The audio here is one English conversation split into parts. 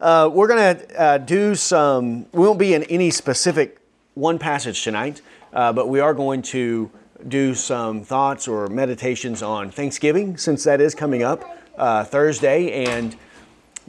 Uh, we're going to uh, do some, we won't be in any specific one passage tonight, uh, but we are going to do some thoughts or meditations on Thanksgiving since that is coming up uh, Thursday. And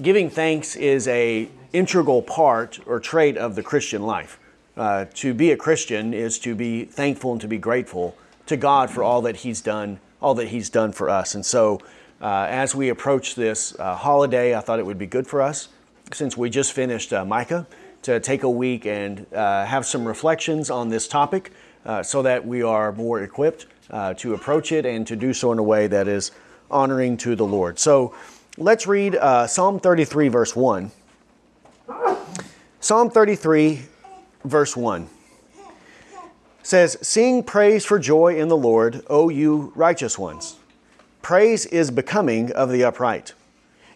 giving thanks is a integral part or trait of the Christian life. Uh, to be a Christian is to be thankful and to be grateful to God for all that He's done, all that He's done for us. And so, uh, as we approach this holiday, I thought it would be good for us, since we just finished uh, Micah, to take a week and uh, have some reflections on this topic uh, so that we are more equipped uh, to approach it and to do so in a way that is honoring to the Lord. So, let's read Psalm 33, verse 1. Psalm 33, verse 1 says, Sing praise for joy in the Lord, O you righteous ones. Praise is becoming of the upright.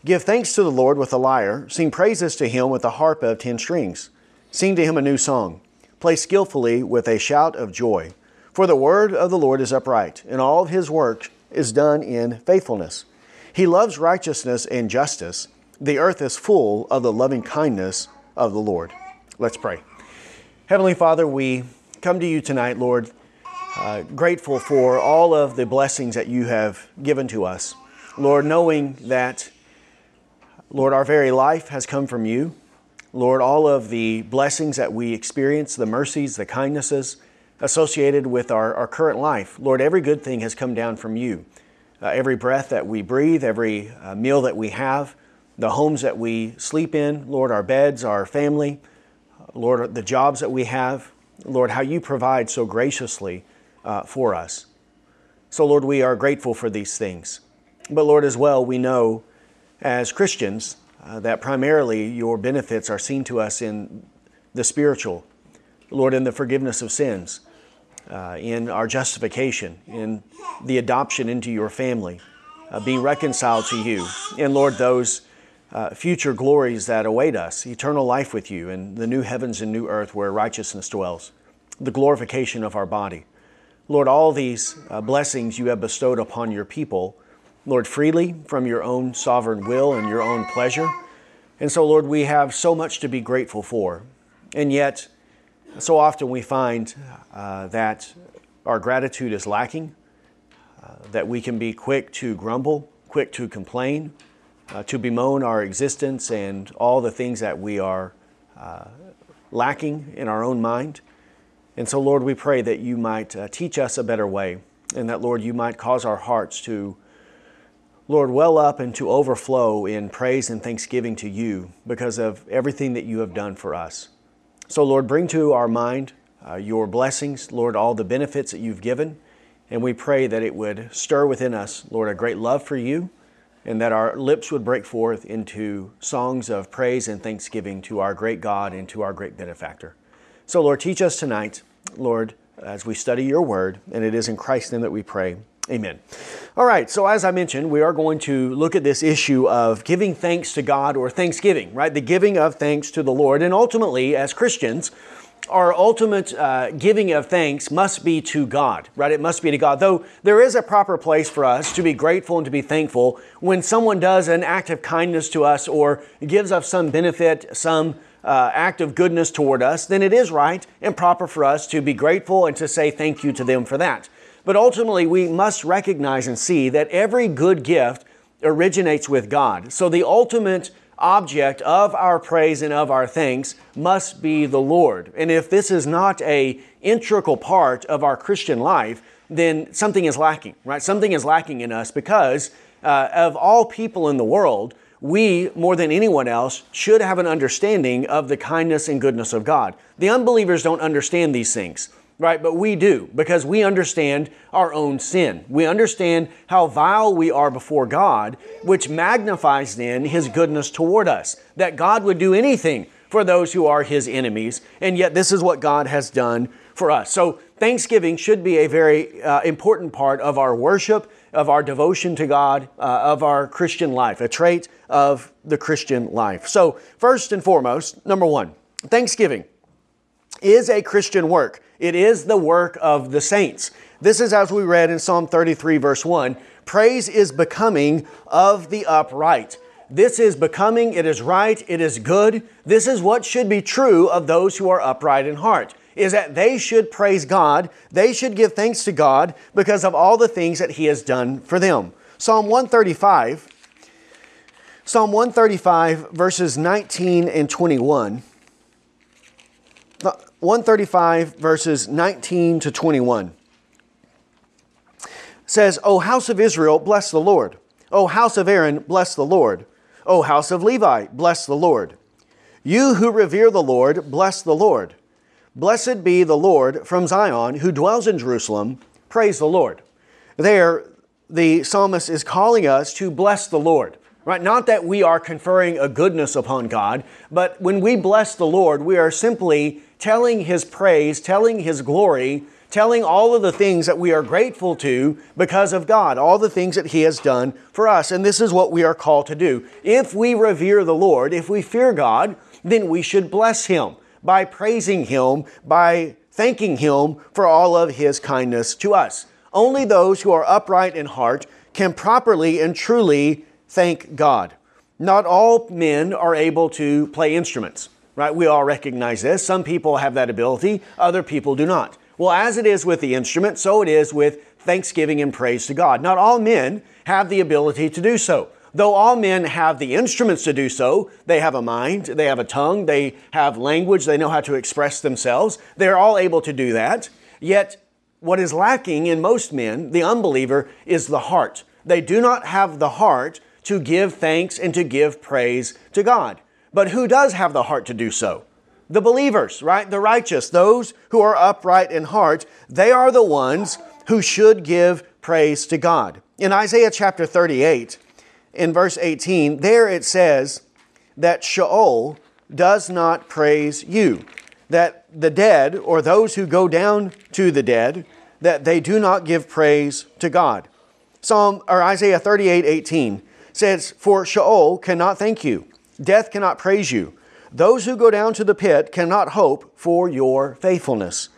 Give thanks to the Lord with a lyre, sing praises to him with a harp of ten strings. Sing to him a new song. Play skillfully with a shout of joy. For the word of the Lord is upright, and all of his work is done in faithfulness. He loves righteousness and justice. The earth is full of the loving kindness of the Lord. Let's pray. Heavenly Father, we come to you tonight, Lord, uh, grateful for all of the blessings that you have given to us. Lord, knowing that, Lord, our very life has come from you. Lord, all of the blessings that we experience, the mercies, the kindnesses associated with our, our current life, Lord, every good thing has come down from you. Uh, every breath that we breathe, every uh, meal that we have, the homes that we sleep in, Lord, our beds, our family, Lord, the jobs that we have, Lord, how you provide so graciously uh, for us. So, Lord, we are grateful for these things. But, Lord, as well, we know as Christians uh, that primarily your benefits are seen to us in the spiritual, Lord, in the forgiveness of sins, uh, in our justification, in the adoption into your family, uh, being reconciled to you, and, Lord, those. Uh, future glories that await us, eternal life with you, and the new heavens and new earth where righteousness dwells the glorification of our body. Lord, all these uh, blessings you have bestowed upon your people, Lord, freely from your own sovereign will and your own pleasure. And so, Lord, we have so much to be grateful for. And yet, so often we find uh, that our gratitude is lacking, uh, that we can be quick to grumble, quick to complain, uh, to bemoan our existence and all the things that we are uh, lacking in our own mind. And so, Lord, we pray that you might uh, teach us a better way, and that, Lord, you might cause our hearts to, Lord, well up and to overflow in praise and thanksgiving to you because of everything that you have done for us. So, Lord, bring to our mind uh, your blessings, Lord, all the benefits that you've given, and we pray that it would stir within us, Lord, a great love for you, and that our lips would break forth into songs of praise and thanksgiving to our great God and to our great benefactor. So, Lord, teach us tonight, Lord, as we study your word, and it is in Christ's name that we pray. Amen. All right, so as I mentioned, we are going to look at this issue of giving thanks to God or thanksgiving, right? The giving of thanks to the Lord. And ultimately, as Christians, our ultimate uh, giving of thanks must be to God, right? It must be to God. Though there is a proper place for us to be grateful and to be thankful when someone does an act of kindness to us or gives us some benefit, some uh, act of goodness toward us, then it is right and proper for us to be grateful and to say thank you to them for that. But ultimately, we must recognize and see that every good gift originates with God. So the ultimate object of our praise and of our thanks must be the Lord. And if this is not a integral part of our Christian life, then something is lacking, right? Something is lacking in us because uh, of all people in the world, we, more than anyone else, should have an understanding of the kindness and goodness of God. The unbelievers don't understand these things, right? But we do because we understand our own sin. We understand how vile we are before God, which magnifies then His goodness toward us. That God would do anything for those who are His enemies, and yet this is what God has done for us. So, Thanksgiving should be a very uh, important part of our worship of our devotion to God, uh, of our Christian life, a trait of the Christian life. So, first and foremost, number one, Thanksgiving is a Christian work. It is the work of the saints. This is as we read in Psalm 33, verse 1 praise is becoming of the upright. This is becoming, it is right, it is good. This is what should be true of those who are upright in heart, is that they should praise God, they should give thanks to God because of all the things that He has done for them. Psalm 135, Psalm 135, verses 19 and 21. 135, verses 19 to 21 says, O house of Israel, bless the Lord. O house of Aaron, bless the Lord. O house of Levi, bless the Lord. You who revere the Lord, bless the Lord. Blessed be the Lord from Zion, who dwells in Jerusalem. Praise the Lord. There, the psalmist is calling us to bless the Lord, right? Not that we are conferring a goodness upon God, but when we bless the Lord, we are simply telling His praise, telling His glory, telling all of the things that we are grateful to because of God, all the things that He has done for us. And this is what we are called to do. If we revere the Lord, if we fear God, then we should bless Him by praising Him, by thanking Him for all of His kindness to us. Only those who are upright in heart can properly and truly thank God. Not all men are able to play instruments, right? We all recognize this. Some people have that ability, other people do not. Well, as it is with the instrument, so it is with thanksgiving and praise to God. Not all men have the ability to do so. Though all men have the instruments to do so, they have a mind, they have a tongue, they have language, they know how to express themselves. They're all able to do that. Yet, what is lacking in most men, the unbeliever, is the heart. They do not have the heart to give thanks and to give praise to God. But who does have the heart to do so? the believers, right? The righteous, those who are upright in heart, they are the ones who should give praise to God. In Isaiah chapter 38, in verse 18, there it says that Sheol does not praise you, that the dead, or those who go down to the dead, that they do not give praise to God. Psalm or Isaiah 38, 18 says, For Sheol cannot thank you, death cannot praise you. Those who go down to the pit cannot hope for your faithfulness.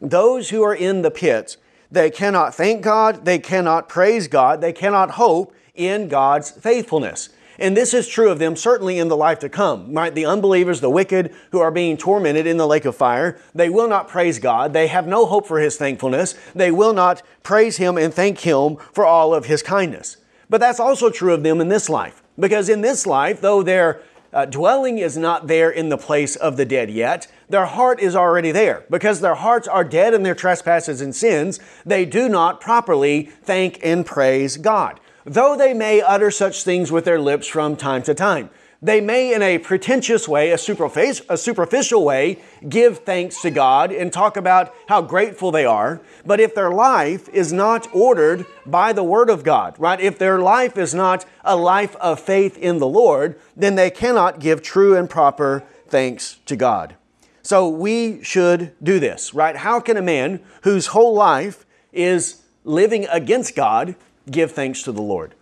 Those who are in the pit, they cannot thank God, they cannot praise God, they cannot hope in God's faithfulness. And this is true of them certainly in the life to come. Right? The unbelievers, the wicked who are being tormented in the lake of fire, they will not praise God. They have no hope for His thankfulness. They will not praise Him and thank Him for all of His kindness. But that's also true of them in this life. Because in this life, though they're uh, dwelling is not there in the place of the dead yet. Their heart is already there. Because their hearts are dead in their trespasses and sins, they do not properly thank and praise God. Though they may utter such things with their lips from time to time. They may, in a pretentious way, a, a superficial way, give thanks to God and talk about how grateful they are. But if their life is not ordered by the Word of God, right? If their life is not a life of faith in the Lord, then they cannot give true and proper thanks to God. So we should do this, right? How can a man whose whole life is living against God give thanks to the Lord?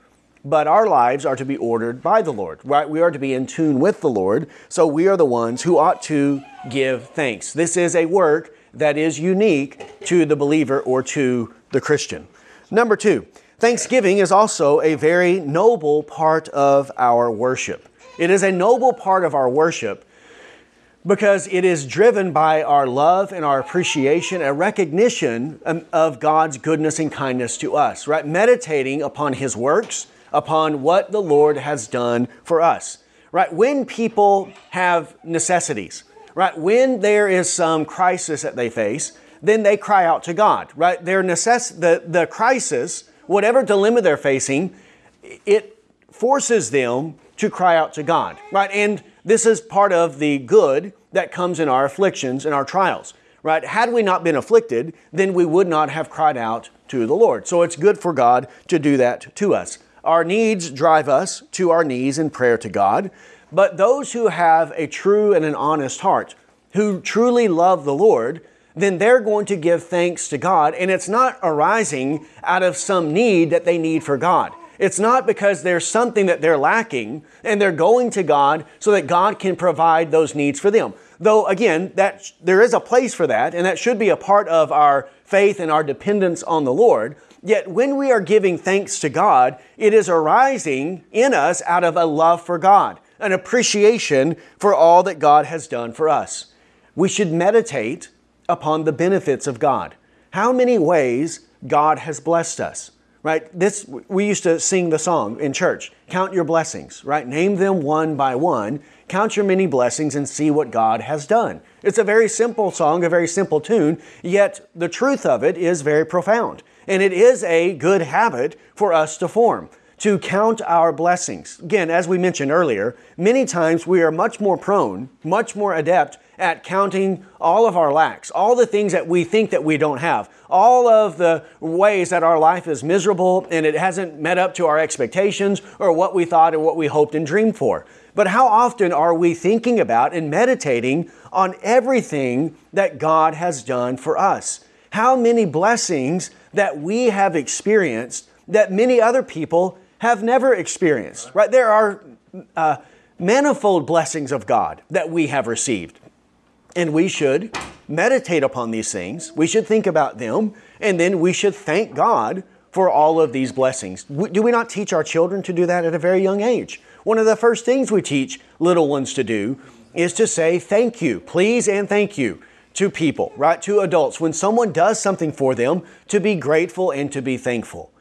But our lives are to be ordered by the Lord, right? We are to be in tune with the Lord, so we are the ones who ought to give thanks. This is a work that is unique to the believer or to the Christian. Number two, thanksgiving is also a very noble part of our worship. It is a noble part of our worship because it is driven by our love and our appreciation, a recognition um, of God's goodness and kindness to us, right? Meditating upon His works, upon what the Lord has done for us. Right? When people have necessities, right? When there is some crisis that they face, then they cry out to God, right? Their necess- the, the crisis, whatever dilemma they're facing, it forces them to cry out to God, right? And this is part of the good that comes in our afflictions and our trials, right? Had we not been afflicted, then we would not have cried out to the Lord. So it's good for God to do that to us. Our needs drive us to our knees in prayer to God, but those who have a true and an honest heart, who truly love the Lord, then they're going to give thanks to God, and it's not arising out of some need that they need for God. It's not because there's something that they're lacking and they're going to God so that God can provide those needs for them. Though again, that there is a place for that and that should be a part of our faith and our dependence on the Lord. Yet when we are giving thanks to God, it is arising in us out of a love for God, an appreciation for all that God has done for us. We should meditate upon the benefits of God. How many ways God has blessed us? right? This we used to sing the song in church. Count your blessings, right? Name them one by one. Count your many blessings and see what God has done. It's a very simple song, a very simple tune, yet the truth of it is very profound. And it is a good habit for us to form to count our blessings. Again, as we mentioned earlier, many times we are much more prone, much more adept at counting all of our lacks, all the things that we think that we don't have, all of the ways that our life is miserable and it hasn't met up to our expectations or what we thought or what we hoped and dreamed for. But how often are we thinking about and meditating on everything that God has done for us? How many blessings that we have experienced that many other people have never experienced, right? There are uh, manifold blessings of God that we have received. And we should meditate upon these things. We should think about them. And then we should thank God for all of these blessings. Do we not teach our children to do that at a very young age? One of the first things we teach little ones to do is to say thank you, please, and thank you to people, right? To adults. When someone does something for them, to be grateful and to be thankful.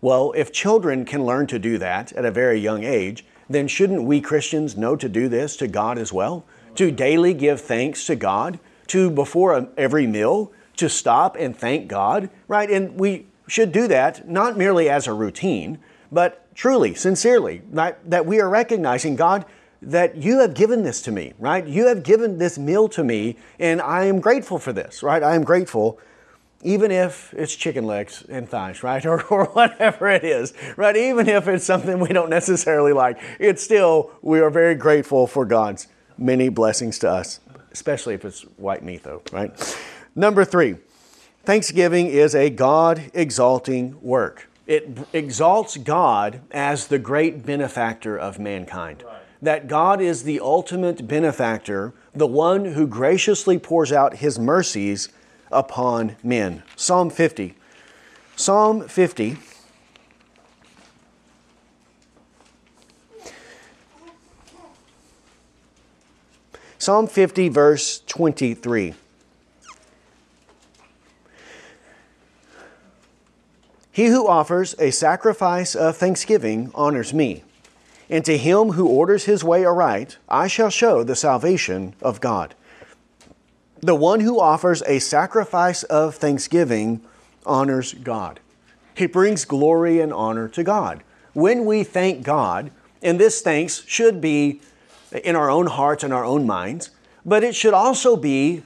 Well, if children can learn to do that at a very young age, then shouldn't we Christians know to do this to God as well? to daily give thanks to God, to before every meal, to stop and thank God, right? And we should do that not merely as a routine, but truly, sincerely, right? that we are recognizing God that you have given this to me, right? You have given this meal to me, and I am grateful for this, right? I am grateful, even if it's chicken legs and thighs, right? Or, or whatever it is, right? Even if it's something we don't necessarily like, it's still, we are very grateful for God's many blessings to us, especially if it's white meat, though, right? Number three, Thanksgiving is a God exalting work. It exalts God as the great benefactor of mankind. Right. That God is the ultimate benefactor, the one who graciously pours out his mercies upon men. Psalm 50. Psalm 50 Psalm 50, verse 23. He who offers a sacrifice of thanksgiving honors me, and to him who orders his way aright, I shall show the salvation of God. The one who offers a sacrifice of thanksgiving honors God. He brings glory and honor to God. When we thank God, and this thanks should be in our own hearts and our own minds, but it should also be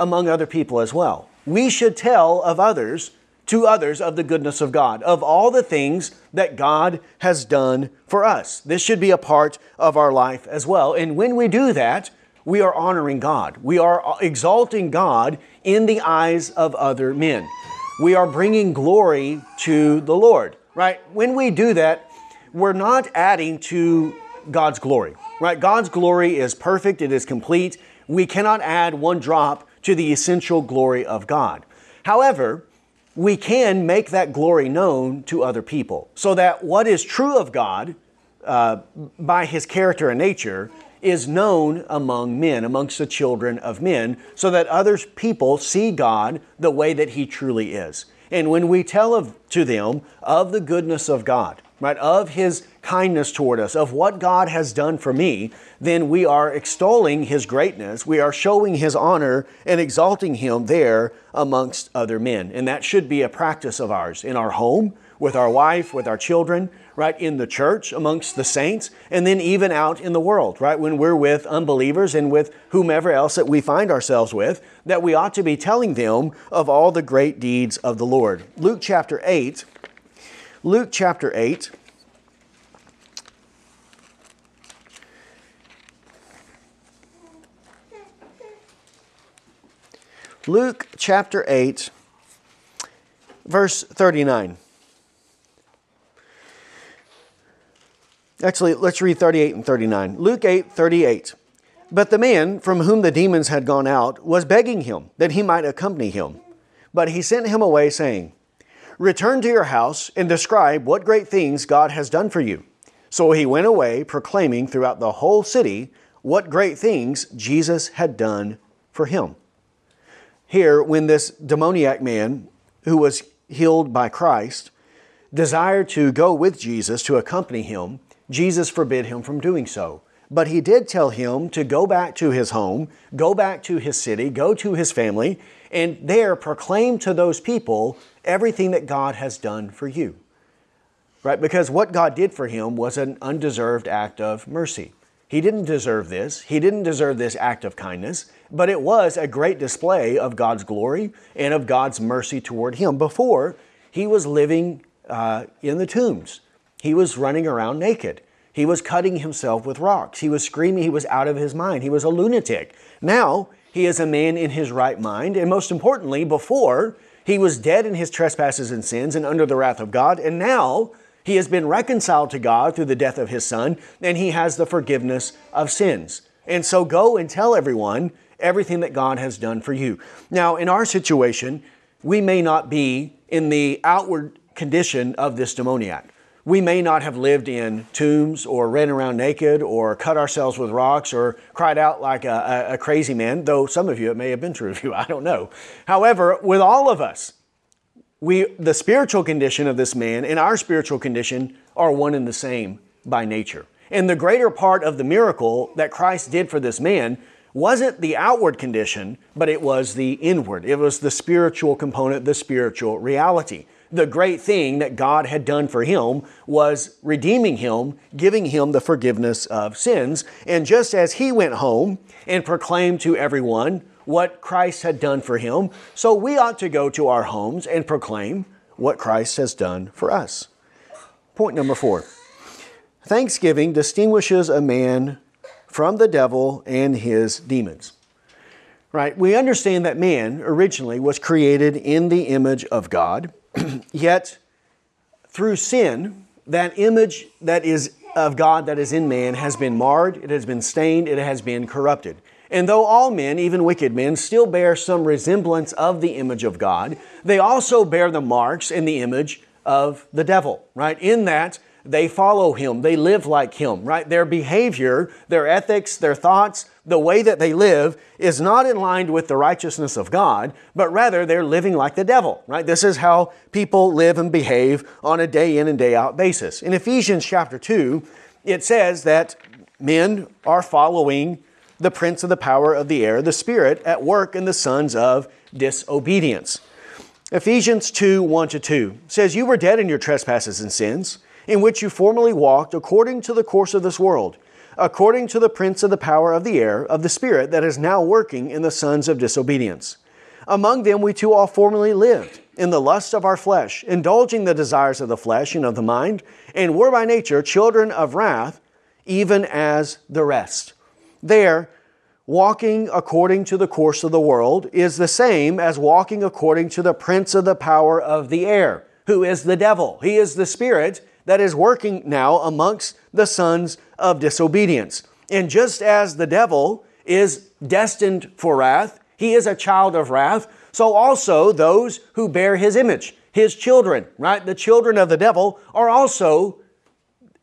among other people as well. We should tell of others to others of the goodness of God, of all the things that God has done for us. This should be a part of our life as well. And when we do that, we are honoring God. We are exalting God in the eyes of other men. We are bringing glory to the Lord, right? When we do that, we're not adding to God's glory right? God's glory is perfect, it is complete. We cannot add one drop to the essential glory of God. However, we can make that glory known to other people so that what is true of God uh, by his character and nature is known among men, amongst the children of men, so that other people see God the way that he truly is. And when we tell of, to them of the goodness of God, right, of his kindness toward us, of what God has done for me, then we are extolling His greatness. We are showing His honor and exalting Him there amongst other men. And that should be a practice of ours in our home, with our wife, with our children, right, in the church, amongst the saints, and then even out in the world, right, when we're with unbelievers and with whomever else that we find ourselves with, that we ought to be telling them of all the great deeds of the Lord. Luke chapter 8. Luke chapter 8. Luke chapter 8, verse 39. Actually, let's read 38 and 39. Luke 8, 38. But the man from whom the demons had gone out was begging him that he might accompany him. But he sent him away, saying, Return to your house and describe what great things God has done for you. So he went away, proclaiming throughout the whole city what great things Jesus had done for him. Here, when this demoniac man who was healed by Christ desired to go with Jesus to accompany him, Jesus forbid him from doing so. But he did tell him to go back to his home, go back to his city, go to his family, and there proclaim to those people everything that God has done for you. Right? Because what God did for him was an undeserved act of mercy. He didn't deserve this. He didn't deserve this act of kindness, but it was a great display of God's glory and of God's mercy toward him before he was living uh, in the tombs. He was running around naked. He was cutting himself with rocks. He was screaming. He was out of his mind. He was a lunatic. Now he is a man in his right mind. And most importantly, before he was dead in his trespasses and sins and under the wrath of God. And now he has been reconciled to God through the death of his son and he has the forgiveness of sins. And so go and tell everyone everything that God has done for you. Now, in our situation, we may not be in the outward condition of this demoniac we may not have lived in tombs or ran around naked or cut ourselves with rocks or cried out like a, a, a, crazy man, though some of you, it may have been true of you, I don't know. However, with all of us, we, the spiritual condition of this man and our spiritual condition are one and the same by nature. And the greater part of the miracle that Christ did for this man wasn't the outward condition, but it was the inward. It was the spiritual component, the spiritual reality the great thing that God had done for him was redeeming him, giving him the forgiveness of sins. And just as he went home and proclaimed to everyone what Christ had done for him, so we ought to go to our homes and proclaim what Christ has done for us. Point number four Thanksgiving distinguishes a man from the devil and his demons. Right? We understand that man originally was created in the image of God. Yet, through sin, that image that is of God that is in man has been marred, it has been stained, it has been corrupted. And though all men, even wicked men, still bear some resemblance of the image of God, they also bear the marks and the image of the devil, right? In that they follow him, they live like him, right? Their behavior, their ethics, their thoughts, the way that they live is not in line with the righteousness of God, but rather they're living like the devil, right? This is how people live and behave on a day in and day out basis. In Ephesians chapter 2, it says that men are following the prince of the power of the air, the spirit at work in the sons of disobedience. Ephesians 2 1 to 2 says, You were dead in your trespasses and sins, in which you formerly walked according to the course of this world according to the prince of the power of the air, of the Spirit that is now working in the sons of disobedience. Among them we too all formerly lived, in the lust of our flesh, indulging the desires of the flesh and of the mind, and were by nature children of wrath, even as the rest. There, walking according to the course of the world is the same as walking according to the prince of the power of the air, who is the devil. He is the spirit that is working now amongst the sons of disobedience. And just as the devil is destined for wrath, he is a child of wrath, so also those who bear his image, his children, right? The children of the devil are also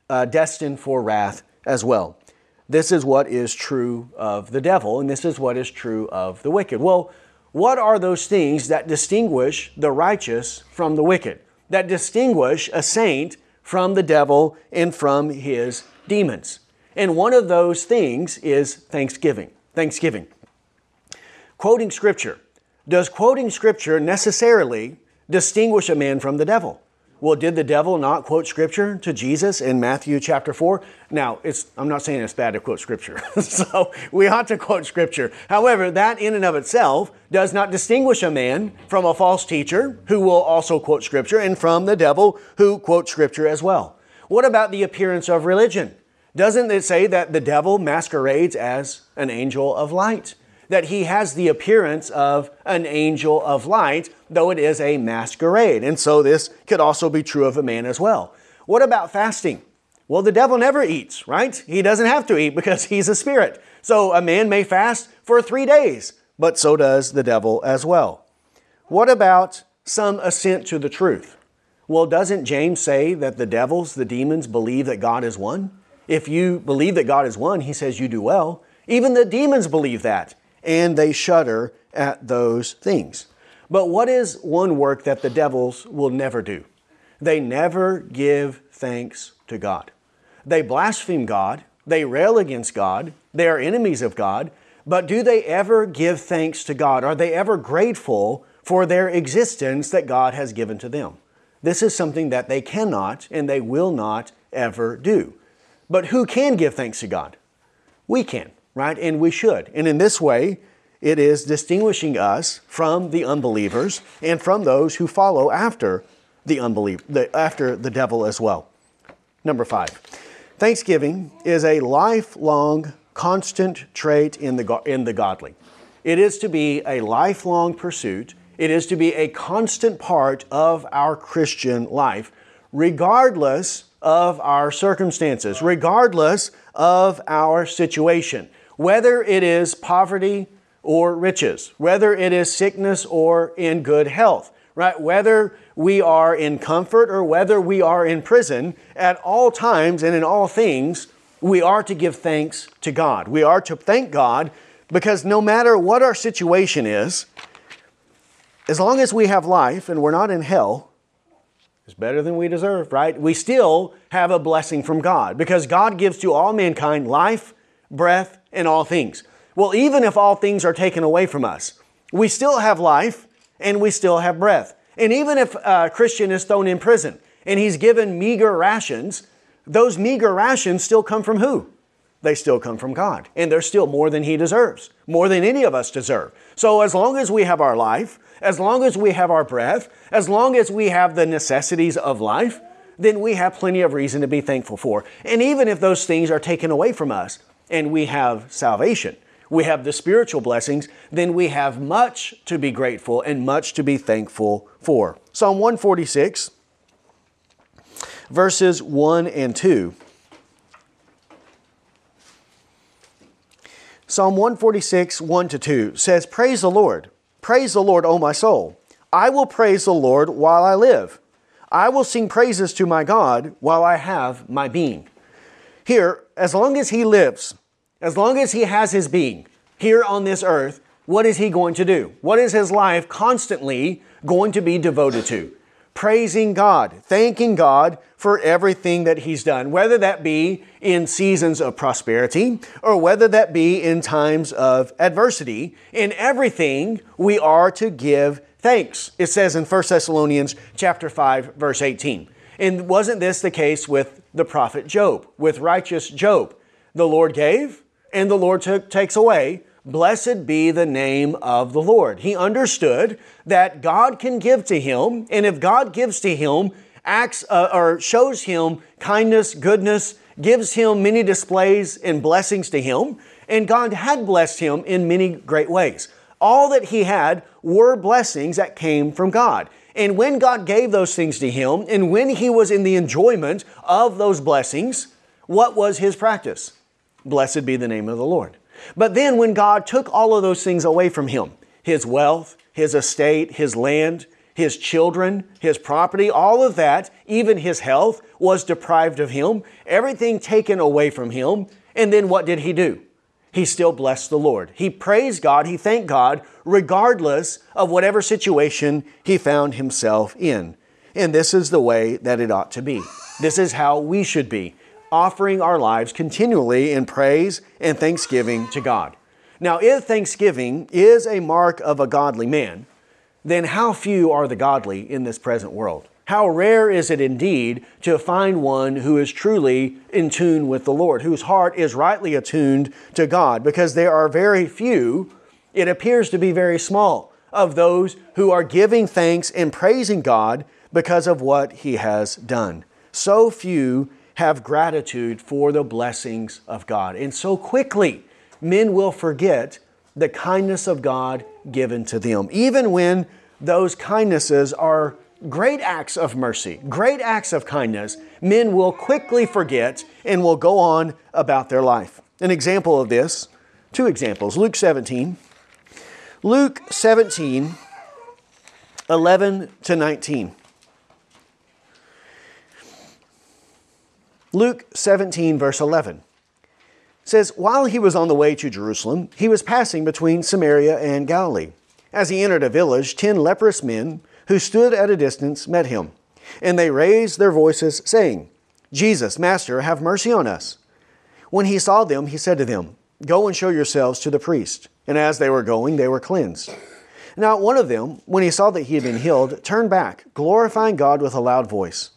uh, destined for wrath as well. This is what is true of the devil, and this is what is true of the wicked. Well, what are those things that distinguish the righteous from the wicked? That distinguish a saint from the devil and from his demons. And one of those things is thanksgiving. Thanksgiving. Quoting Scripture. Does quoting Scripture necessarily distinguish a man from the devil? Well, did the devil not quote Scripture to Jesus in Matthew chapter 4? Now, it's, I'm not saying it's bad to quote Scripture, so we ought to quote Scripture. However, that in and of itself does not distinguish a man from a false teacher who will also quote Scripture and from the devil who quotes Scripture as well. What about the appearance of religion? Doesn't it say that the devil masquerades as an angel of light? That he has the appearance of an angel of light, though it is a masquerade. And so this could also be true of a man as well. What about fasting? Well, the devil never eats, right? He doesn't have to eat because he's a spirit. So a man may fast for three days, but so does the devil as well. What about some assent to the truth? Well, doesn't James say that the devils, the demons, believe that God is one? If you believe that God is one, he says you do well. Even the demons believe that, and they shudder at those things. But what is one work that the devils will never do? They never give thanks to God. They blaspheme God, they rail against God, they are enemies of God, but do they ever give thanks to God? Are they ever grateful for their existence that God has given to them? This is something that they cannot and they will not ever do. But who can give thanks to God? We can, right? And we should. And in this way, it is distinguishing us from the unbelievers and from those who follow after the unbeliever, after the devil as well. Number five, Thanksgiving is a lifelong, constant trait in the, in the godly. It is to be a lifelong pursuit. It is to be a constant part of our Christian life, regardless of our circumstances, regardless of our situation, whether it is poverty or riches, whether it is sickness or in good health, right? Whether we are in comfort or whether we are in prison, at all times and in all things, we are to give thanks to God. We are to thank God because no matter what our situation is, as long as we have life and we're not in hell, it's better than we deserve, right? We still have a blessing from God because God gives to all mankind life, breath, and all things. Well, even if all things are taken away from us, we still have life and we still have breath. And even if a Christian is thrown in prison and he's given meager rations, those meager rations still come from who? They still come from God. And they're still more than he deserves, more than any of us deserve. So as long as we have our life, as long as we have our breath, as long as we have the necessities of life, then we have plenty of reason to be thankful for. And even if those things are taken away from us and we have salvation, we have the spiritual blessings, then we have much to be grateful and much to be thankful for. Psalm 146, verses 1 and 2. Psalm 146, 1 to 2 says, Praise the Lord. Praise the Lord, O my soul. I will praise the Lord while I live. I will sing praises to my God while I have my being. Here, as long as He lives, as long as he has his being here on this earth, what is he going to do? What is his life constantly going to be devoted to? Praising God, thanking God for everything that he's done, whether that be in seasons of prosperity or whether that be in times of adversity. In everything, we are to give thanks. It says in 1 Thessalonians chapter 5 verse 18. And wasn't this the case with the prophet Job, with righteous Job? The Lord gave, and the Lord took, takes away. Blessed be the name of the Lord. He understood that God can give to him, and if God gives to him, acts uh, or shows him kindness, goodness, gives him many displays and blessings to him, and God had blessed him in many great ways. All that he had were blessings that came from God. And when God gave those things to him, and when he was in the enjoyment of those blessings, what was his practice? Blessed be the name of the Lord. But then when God took all of those things away from him, his wealth, his estate, his land, his children, his property, all of that, even his health was deprived of him, everything taken away from him. And then what did he do? He still blessed the Lord. He praised God, he thanked God, regardless of whatever situation he found himself in. And this is the way that it ought to be. This is how we should be offering our lives continually in praise and thanksgiving to God. Now, if thanksgiving is a mark of a godly man, then how few are the godly in this present world? How rare is it indeed to find one who is truly in tune with the Lord, whose heart is rightly attuned to God, because there are very few, it appears to be very small, of those who are giving thanks and praising God because of what He has done. So few have gratitude for the blessings of God. And so quickly, men will forget the kindness of God given to them, even when those kindnesses are great acts of mercy, great acts of kindness, men will quickly forget and will go on about their life. An example of this, two examples Luke 17. Luke 17, 11 to 19. Luke 17, verse 11 says, While he was on the way to Jerusalem, he was passing between Samaria and Galilee. As he entered a village, ten leprous men who stood at a distance met him. And they raised their voices, saying, Jesus, Master, have mercy on us. When he saw them, he said to them, Go and show yourselves to the priest. And as they were going, they were cleansed. Now, one of them, when he saw that he had been healed, turned back, glorifying God with a loud voice.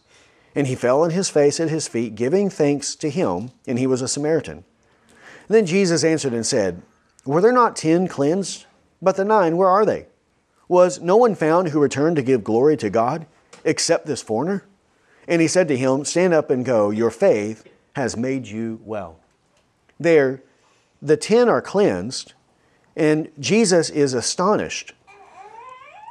And he fell on his face at his feet, giving thanks to him, and he was a Samaritan. Then Jesus answered and said, Were there not ten cleansed? But the nine, where are they? Was no one found who returned to give glory to God except this foreigner? And he said to him, Stand up and go, your faith has made you well. There, the ten are cleansed, and Jesus is astonished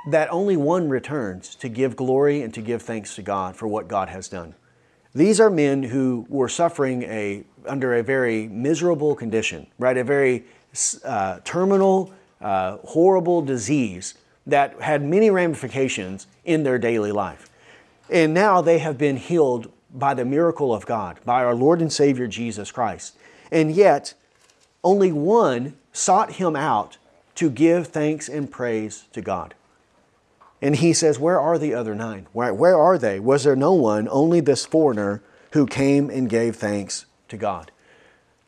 that only one returns to give glory and to give thanks to God for what God has done. These are men who were suffering a, under a very miserable condition, right? A very uh, terminal, uh, horrible disease that had many ramifications in their daily life. And now they have been healed by the miracle of God, by our Lord and Savior Jesus Christ. And yet, only one sought him out to give thanks and praise to God. And he says, Where are the other nine? Where, where are they? Was there no one, only this foreigner, who came and gave thanks to God?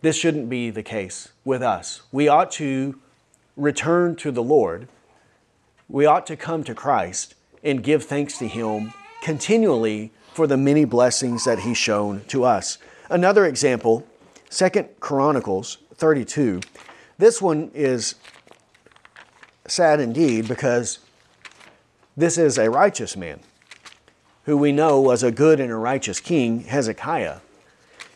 This shouldn't be the case with us. We ought to return to the Lord. We ought to come to Christ and give thanks to Him continually for the many blessings that He's shown to us. Another example, Second Chronicles 32. This one is sad indeed because this is a righteous man who we know was a good and a righteous king, Hezekiah.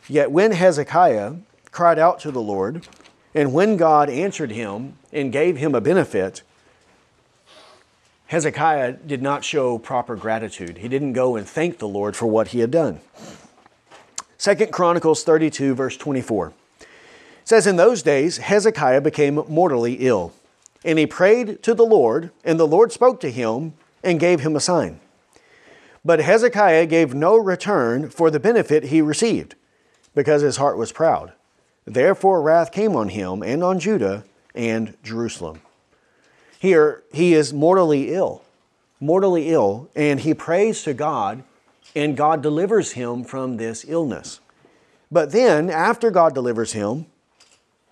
Yet when Hezekiah cried out to the Lord, and when God answered him and gave him a benefit, Hezekiah did not show proper gratitude. He didn't go and thank the Lord for what he had done. Second Chronicles 32, verse 24 says, In those days, Hezekiah became mortally ill, and he prayed to the Lord, and the Lord spoke to him and gave him a sign. But Hezekiah gave no return for the benefit he received, because his heart was proud. Therefore, wrath came on him and on Judah and Jerusalem. Here, he is mortally ill, mortally ill, and he prays to God, and God delivers him from this illness. But then, after God delivers him,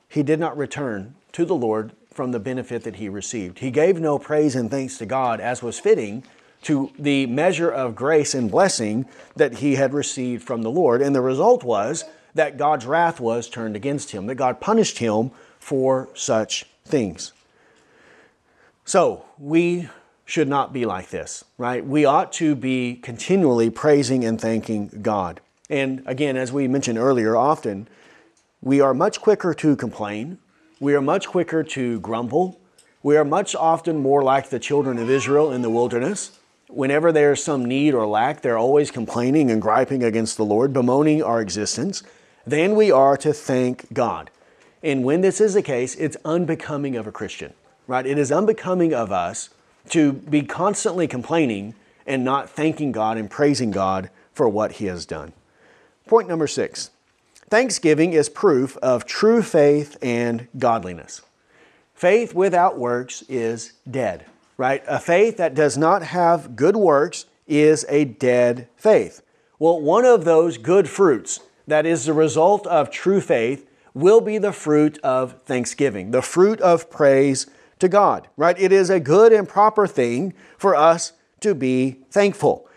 he did not return to the Lord from the benefit that he received. He gave no praise and thanks to God as was fitting to the measure of grace and blessing that he had received from the Lord. And the result was that God's wrath was turned against him, that God punished him for such things. So, we should not be like this, right? We ought to be continually praising and thanking God. And again, as we mentioned earlier, often we are much quicker to complain we are much quicker to grumble. We are much often more like the children of Israel in the wilderness. Whenever there's some need or lack, they're always complaining and griping against the Lord, bemoaning our existence. Then we are to thank God. And when this is the case, it's unbecoming of a Christian, right? It is unbecoming of us to be constantly complaining and not thanking God and praising God for what He has done. Point number six Thanksgiving is proof of true faith and godliness. Faith without works is dead, right? A faith that does not have good works is a dead faith. Well, one of those good fruits that is the result of true faith will be the fruit of thanksgiving, the fruit of praise to God, right? It is a good and proper thing for us to be thankful,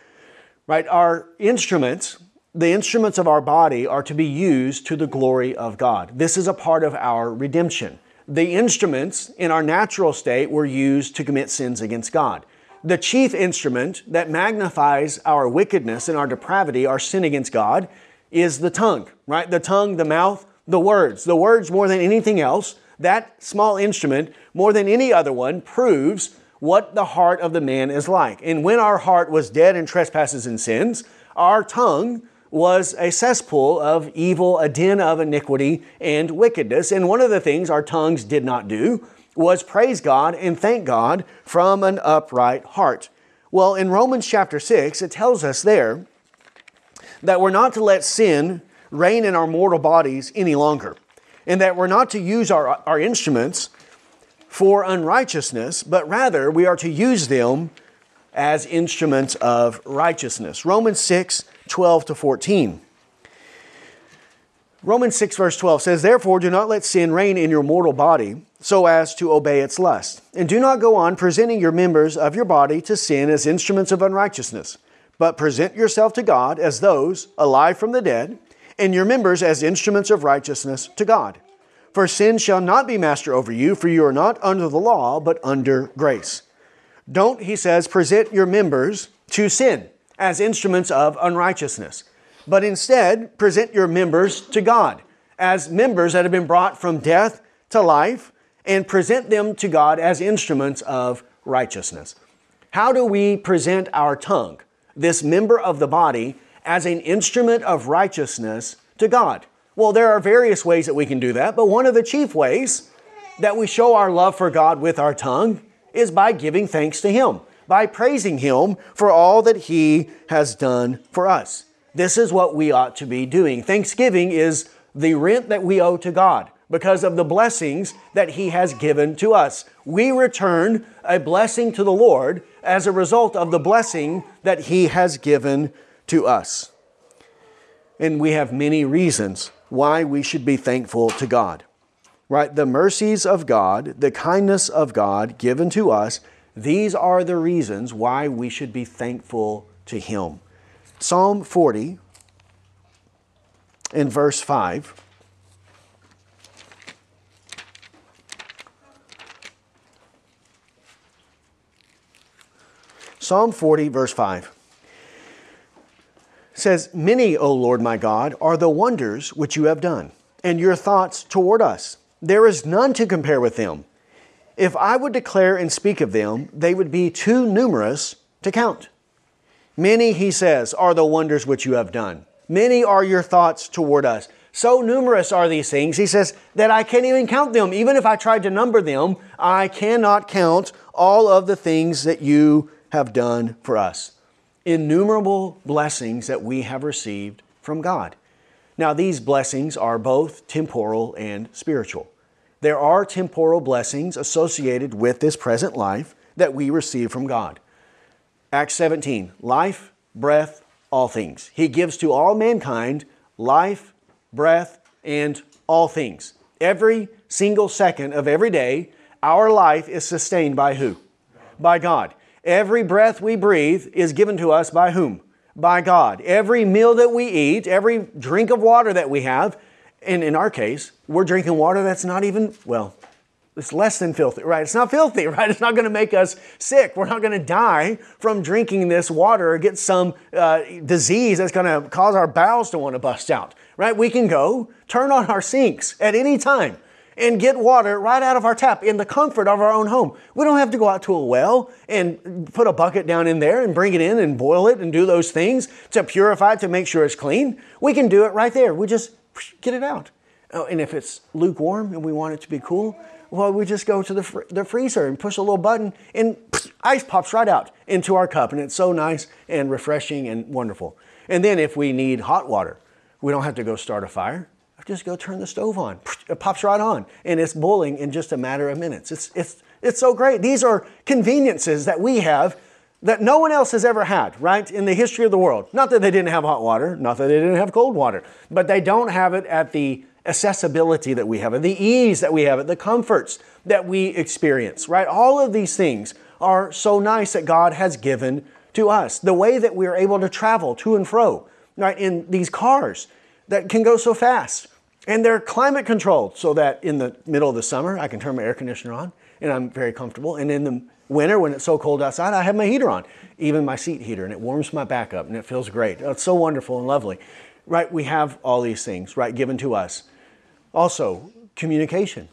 right? Our instruments the instruments of our body are to be used to the glory of God. This is a part of our redemption. The instruments in our natural state were used to commit sins against God. The chief instrument that magnifies our wickedness and our depravity, our sin against God, is the tongue, right? The tongue, the mouth, the words. The words, more than anything else, that small instrument, more than any other one, proves what the heart of the man is like. And when our heart was dead in trespasses and sins, our tongue was a cesspool of evil, a den of iniquity and wickedness. And one of the things our tongues did not do was praise God and thank God from an upright heart. Well, in Romans chapter 6, it tells us there that we're not to let sin reign in our mortal bodies any longer, and that we're not to use our, our instruments for unrighteousness, but rather we are to use them as instruments of righteousness. Romans 6 12 to 14. Romans 6, verse 12 says, Therefore, do not let sin reign in your mortal body so as to obey its lust. And do not go on presenting your members of your body to sin as instruments of unrighteousness, but present yourself to God as those alive from the dead, and your members as instruments of righteousness to God. For sin shall not be master over you, for you are not under the law, but under grace. Don't, he says, present your members to sin as instruments of unrighteousness, but instead present your members to God as members that have been brought from death to life and present them to God as instruments of righteousness. How do we present our tongue, this member of the body, as an instrument of righteousness to God? Well, there are various ways that we can do that, but one of the chief ways that we show our love for God with our tongue is by giving thanks to Him, by praising Him for all that He has done for us. This is what we ought to be doing. Thanksgiving is the rent that we owe to God because of the blessings that He has given to us. We return a blessing to the Lord as a result of the blessing that He has given to us. And we have many reasons why we should be thankful to God. Right? The mercies of God, the kindness of God given to us, these are the reasons why we should be thankful to Him. Psalm 40 in verse 5 Psalm 40, verse 5 says, Many, O Lord my God, are the wonders which you have done, and your thoughts toward us. There is none to compare with them. If I would declare and speak of them, they would be too numerous to count. Many, he says, are the wonders which you have done. Many are your thoughts toward us. So numerous are these things, he says, that I can't even count them. Even if I tried to number them, I cannot count all of the things that you have done for us. Innumerable blessings that we have received from God. Now, these blessings are both temporal and spiritual. There are temporal blessings associated with this present life that we receive from God. Acts 17 life, breath, all things. He gives to all mankind life, breath, and all things. Every single second of every day, our life is sustained by who? By God. Every breath we breathe is given to us by whom? By God. Every meal that we eat, every drink of water that we have, and in our case, we're drinking water that's not even, well, it's less than filthy, right? It's not filthy, right? It's not going to make us sick. We're not going to die from drinking this water or get some uh, disease that's going to cause our bowels to want to bust out, right? We can go turn on our sinks at any time and get water right out of our tap in the comfort of our own home. We don't have to go out to a well and put a bucket down in there and bring it in and boil it and do those things to purify it to make sure it's clean. We can do it right there. We just get it out. Oh, and if it's lukewarm and we want it to be cool, well, we just go to the, fr- the freezer and push a little button and ice pops right out into our cup. And it's so nice and refreshing and wonderful. And then if we need hot water, we don't have to go start a fire just go turn the stove on. It pops right on, and it's boiling in just a matter of minutes. It's, it's, it's so great. These are conveniences that we have that no one else has ever had, right, in the history of the world. Not that they didn't have hot water, not that they didn't have cold water, but they don't have it at the accessibility that we have it, the ease that we have it, the comforts that we experience, right? All of these things are so nice that God has given to us. The way that we are able to travel to and fro, right, in these cars that can go so fast and they're climate controlled so that in the middle of the summer, I can turn my air conditioner on and I'm very comfortable. And in the winter, when it's so cold outside, I have my heater on, even my seat heater, and it warms my back up and it feels great. It's so wonderful and lovely. Right? We have all these things, right, given to us. Also, communication.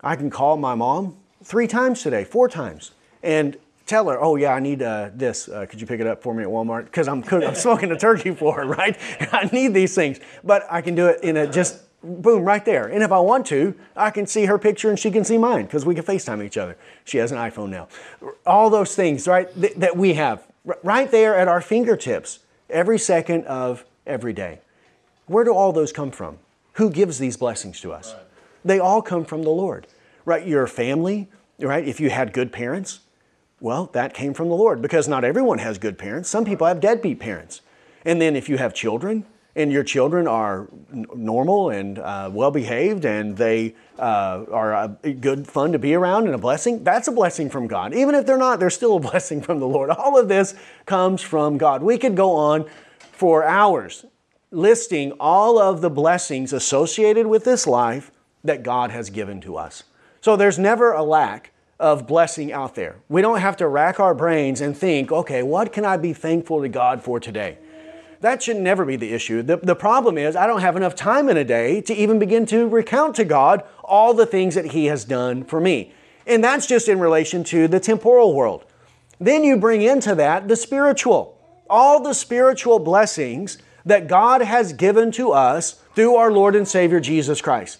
I can call my mom three times today, four times, and tell her, oh yeah, I need uh, this. Uh, could you pick it up for me at Walmart? Because I'm I'm smoking a turkey for her, right? I need these things, but I can do it in a just boom right there. And if I want to, I can see her picture and she can see mine because we can FaceTime each other. She has an iPhone now. All those things, right, th- that we have right there at our fingertips every second of every day. Where do all those come from? Who gives these blessings to us? Right. They all come from the Lord, right? Your family, right? If you had good parents, well, that came from the Lord because not everyone has good parents. Some people have deadbeat parents. And then if you have children, and your children are n- normal and uh, well behaved and they uh, are uh, good fun to be around and a blessing, that's a blessing from God. Even if they're not, they're still a blessing from the Lord. All of this comes from God. We could go on for hours listing all of the blessings associated with this life that God has given to us. So there's never a lack of blessing out there. We don't have to rack our brains and think, okay, what can I be thankful to God for today? That should never be the issue. The, the problem is, I don't have enough time in a day to even begin to recount to God all the things that He has done for me. And that's just in relation to the temporal world. Then you bring into that the spiritual. All the spiritual blessings that God has given to us through our Lord and Savior Jesus Christ.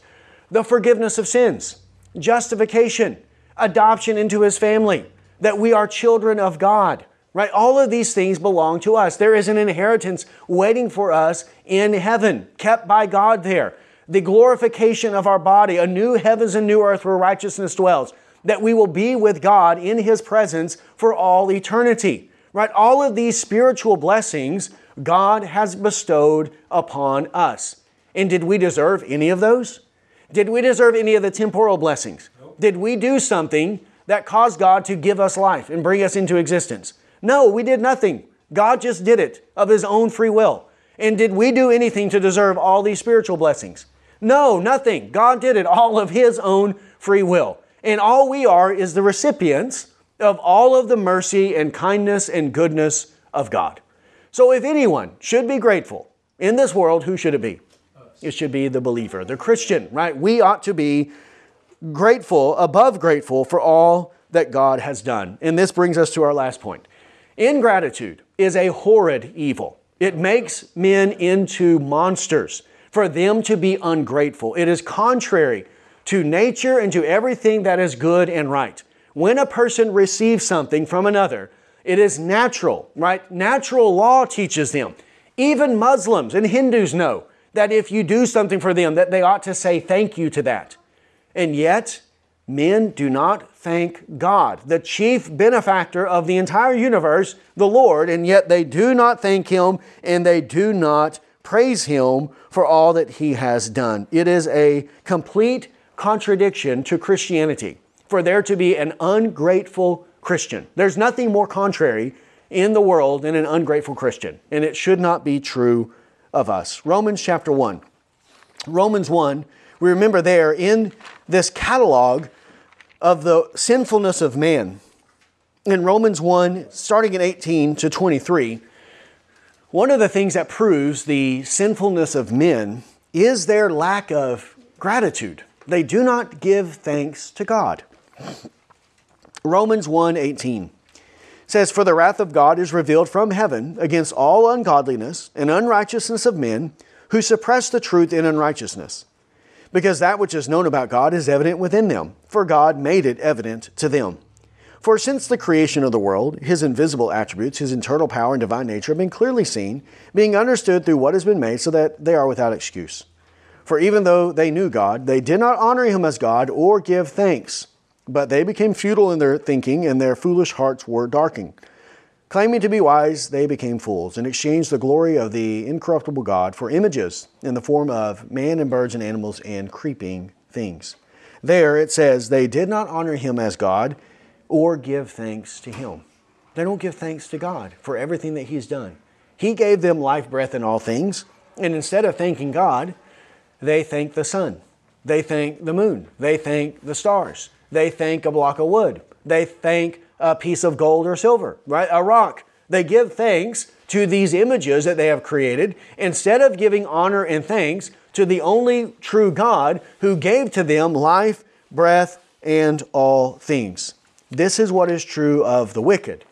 The forgiveness of sins, justification, adoption into His family, that we are children of God, right? All of these things belong to us. There is an inheritance waiting for us in heaven, kept by God there. The glorification of our body, a new heavens and new earth where righteousness dwells, that we will be with God in His presence for all eternity, right? All of these spiritual blessings God has bestowed upon us. And did we deserve any of those? Did we deserve any of the temporal blessings? Nope. Did we do something that caused God to give us life and bring us into existence? No, we did nothing. God just did it of His own free will. And did we do anything to deserve all these spiritual blessings? No, nothing. God did it all of His own free will. And all we are is the recipients of all of the mercy and kindness and goodness of God. So if anyone should be grateful in this world, who should it be? It should be the believer, the Christian, right? We ought to be grateful, above grateful for all that God has done. And this brings us to our last point. Ingratitude is a horrid evil. It makes men into monsters for them to be ungrateful. It is contrary to nature and to everything that is good and right. When a person receives something from another, it is natural, right? Natural law teaches them. Even Muslims and Hindus know that if you do something for them, that they ought to say thank you to that. And yet, Men do not thank God, the chief benefactor of the entire universe, the Lord, and yet they do not thank Him and they do not praise Him for all that He has done. It is a complete contradiction to Christianity for there to be an ungrateful Christian. There's nothing more contrary in the world than an ungrateful Christian, and it should not be true of us. Romans chapter 1. Romans 1, we remember there in this catalog of the sinfulness of man. In Romans 1, starting in 18 to 23, one of the things that proves the sinfulness of men is their lack of gratitude. They do not give thanks to God. Romans 1:18 says for the wrath of God is revealed from heaven against all ungodliness and unrighteousness of men who suppress the truth in unrighteousness because that which is known about God is evident within them, for God made it evident to them. For since the creation of the world, his invisible attributes, his internal power and divine nature have been clearly seen, being understood through what has been made, so that they are without excuse. For even though they knew God, they did not honor him as God or give thanks, but they became futile in their thinking, and their foolish hearts were darkened. Claiming to be wise, they became fools and exchanged the glory of the incorruptible God for images in the form of man and birds and animals and creeping things. There it says, they did not honor him as God or give thanks to him. They don't give thanks to God for everything that he's done. He gave them life, breath, and all things. And instead of thanking God, they thank the sun. They thank the moon. They thank the stars. They thank a block of wood. They thank a piece of gold or silver, right? A rock. They give thanks to these images that they have created instead of giving honor and thanks to the only true God who gave to them life, breath, and all things. This is what is true of the wicked,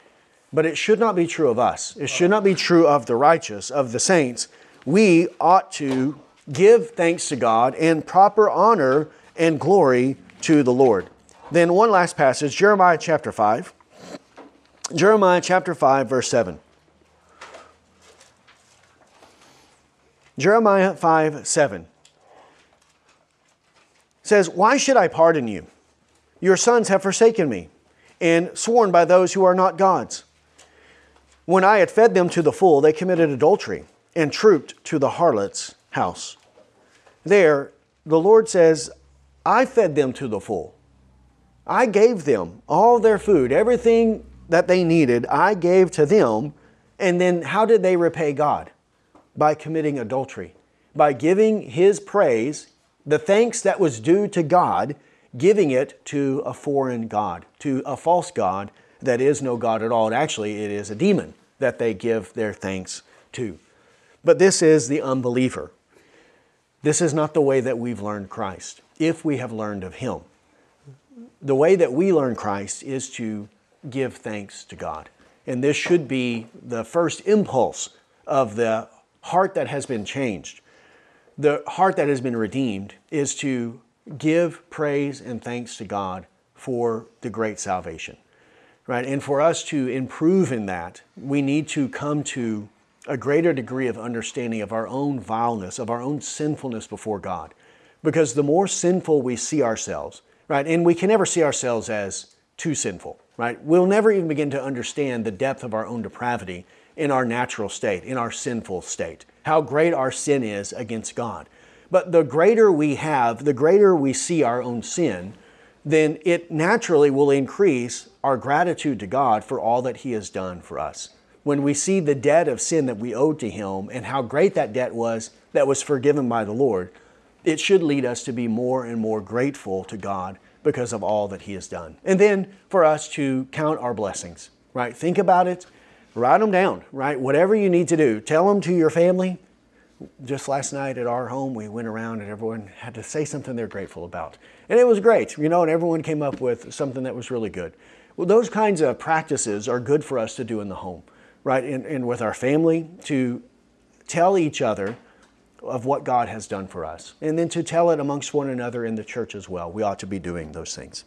but it should not be true of us. It should not be true of the righteous, of the saints. We ought to give thanks to God and proper honor and glory to the Lord. Then, one last passage Jeremiah chapter 5. Jeremiah chapter 5, verse 7. Jeremiah 5 7 says, Why should I pardon you? Your sons have forsaken me and sworn by those who are not gods. When I had fed them to the full, they committed adultery and trooped to the harlot's house. There, the Lord says, I fed them to the full. I gave them all their food, everything that they needed, I gave to them. And then how did they repay God? By committing adultery, by giving His praise, the thanks that was due to God, giving it to a foreign God, to a false God that is no God at all. And actually, it is a demon that they give their thanks to. But this is the unbeliever. This is not the way that we've learned Christ, if we have learned of Him. The way that we learn Christ is to give thanks to God. And this should be the first impulse of the heart that has been changed. The heart that has been redeemed is to give praise and thanks to God for the great salvation. Right? And for us to improve in that, we need to come to a greater degree of understanding of our own vileness, of our own sinfulness before God. Because the more sinful we see ourselves, right, and we can never see ourselves as too sinful right? We'll never even begin to understand the depth of our own depravity in our natural state, in our sinful state, how great our sin is against God. But the greater we have, the greater we see our own sin, then it naturally will increase our gratitude to God for all that He has done for us. When we see the debt of sin that we owed to Him and how great that debt was that was forgiven by the Lord, it should lead us to be more and more grateful to God because of all that He has done. And then for us to count our blessings, right? Think about it, write them down, right? Whatever you need to do, tell them to your family. Just last night at our home, we went around and everyone had to say something they're grateful about. And it was great, you know, and everyone came up with something that was really good. Well, those kinds of practices are good for us to do in the home, right? And, and with our family to tell each other of what God has done for us. And then to tell it amongst one another in the church as well. We ought to be doing those things.